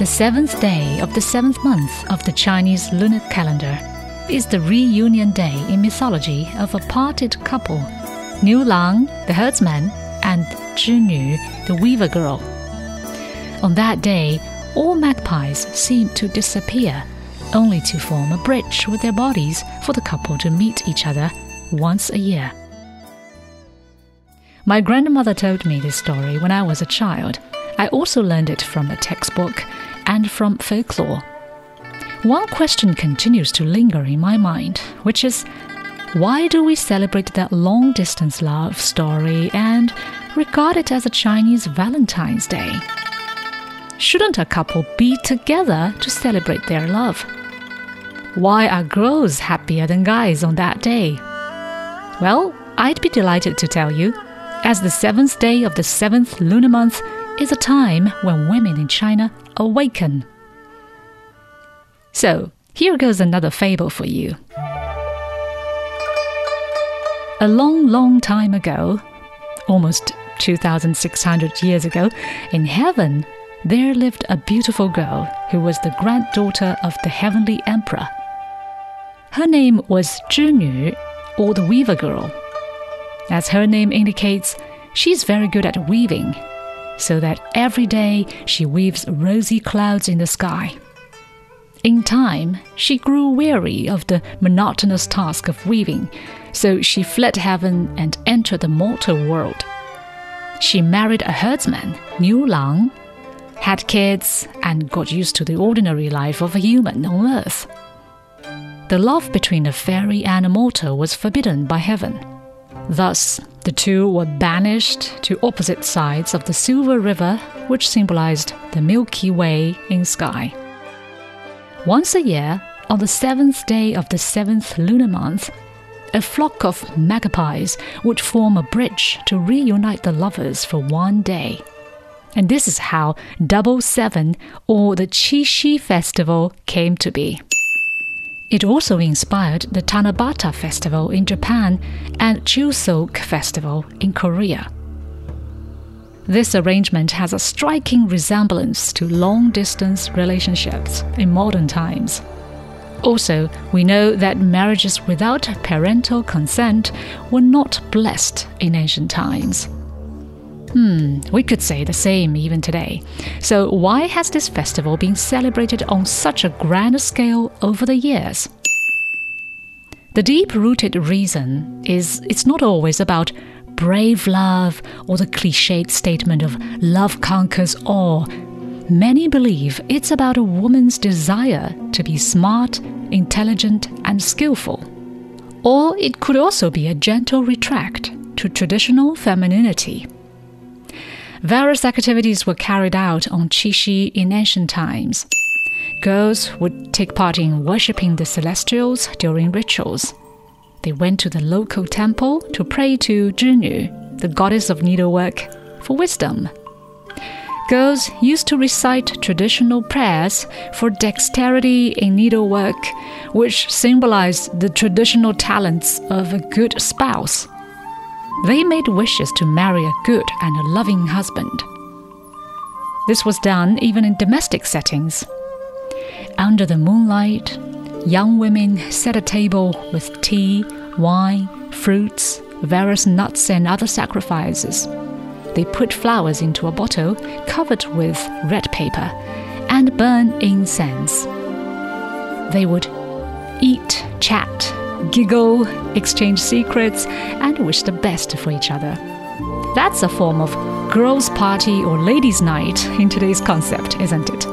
The seventh day of the seventh month of the Chinese lunar calendar is the reunion day in mythology of a parted couple, Niu Lang, the herdsman, and Zhi the weaver girl. On that day, all magpies seem to disappear, only to form a bridge with their bodies for the couple to meet each other once a year. My grandmother told me this story when I was a child. I also learned it from a textbook and from folklore. One question continues to linger in my mind, which is why do we celebrate that long distance love story and regard it as a Chinese Valentine's Day? Shouldn't a couple be together to celebrate their love? Why are girls happier than guys on that day? Well, I'd be delighted to tell you, as the seventh day of the seventh lunar month is a time when women in China awaken. So, here goes another fable for you. A long, long time ago, almost 2,600 years ago, in heaven, there lived a beautiful girl who was the granddaughter of the heavenly emperor. Her name was Zhinyu, or the weaver girl. As her name indicates, she's very good at weaving, so that every day she weaves rosy clouds in the sky. In time, she grew weary of the monotonous task of weaving, so she fled heaven and entered the mortal world. She married a herdsman, Niu Lang, had kids, and got used to the ordinary life of a human on earth. The love between a fairy and a mortal was forbidden by heaven. Thus, the two were banished to opposite sides of the Silver River, which symbolized the Milky Way in sky. Once a year, on the seventh day of the seventh lunar month, a flock of magpies would form a bridge to reunite the lovers for one day. And this is how Double Seven or the Qixi Festival came to be. It also inspired the Tanabata Festival in Japan and Chuseok Festival in Korea. This arrangement has a striking resemblance to long distance relationships in modern times. Also, we know that marriages without parental consent were not blessed in ancient times. Hmm, we could say the same even today. So, why has this festival been celebrated on such a grand scale over the years? The deep rooted reason is it's not always about brave love or the cliched statement of love conquers all. Many believe it's about a woman's desire to be smart, intelligent, and skillful. Or it could also be a gentle retract to traditional femininity. Various activities were carried out on Qixi in ancient times. Girls would take part in worshipping the celestials during rituals. They went to the local temple to pray to Zhinyu, the goddess of needlework, for wisdom. Girls used to recite traditional prayers for dexterity in needlework, which symbolized the traditional talents of a good spouse. They made wishes to marry a good and a loving husband. This was done even in domestic settings. Under the moonlight, young women set a table with tea, wine, fruits, various nuts, and other sacrifices. They put flowers into a bottle covered with red paper and burn incense. They would eat, chat, giggle, exchange secrets, and wish the best for each other. That's a form of girls' party or ladies' night in today's concept, isn't it?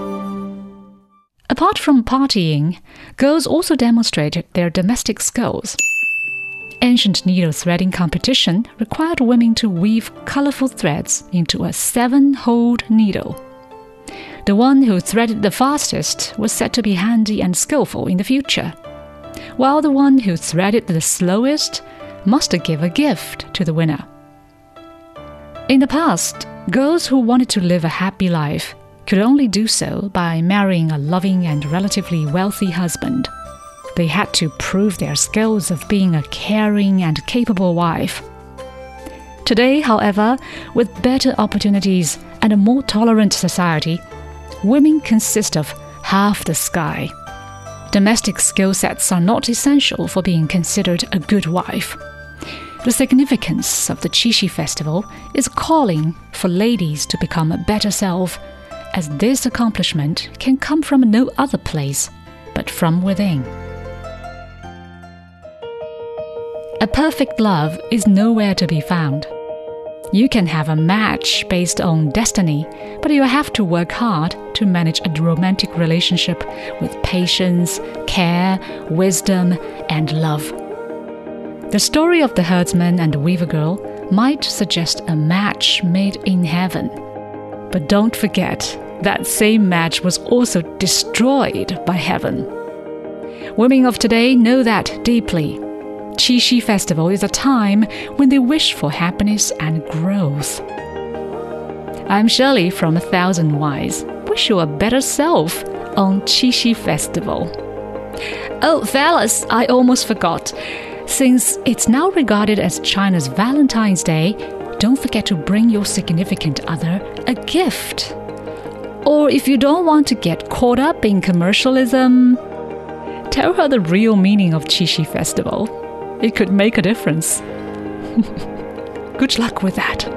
Apart from partying, girls also demonstrated their domestic skills. Ancient needle threading competition required women to weave colorful threads into a seven holed needle. The one who threaded the fastest was said to be handy and skillful in the future, while the one who threaded the slowest must give a gift to the winner. In the past, girls who wanted to live a happy life could only do so by marrying a loving and relatively wealthy husband. They had to prove their skills of being a caring and capable wife. Today, however, with better opportunities and a more tolerant society, women consist of half the sky. Domestic skill sets are not essential for being considered a good wife. The significance of the Qixi festival is calling for ladies to become a better self, as this accomplishment can come from no other place but from within. A perfect love is nowhere to be found. You can have a match based on destiny, but you have to work hard to manage a romantic relationship with patience, care, wisdom, and love. The story of the herdsman and the weaver girl might suggest a match made in heaven. But don't forget, that same match was also destroyed by heaven. Women of today know that deeply. Qixi Festival is a time when they wish for happiness and growth. I'm Shirley from A Thousand Whys. Wish you a better self on Qixi Festival. Oh, fellas, I almost forgot. Since it's now regarded as China's Valentine's Day, don't forget to bring your significant other a gift. Or if you don't want to get caught up in commercialism, tell her the real meaning of Qixi Festival. It could make a difference. Good luck with that.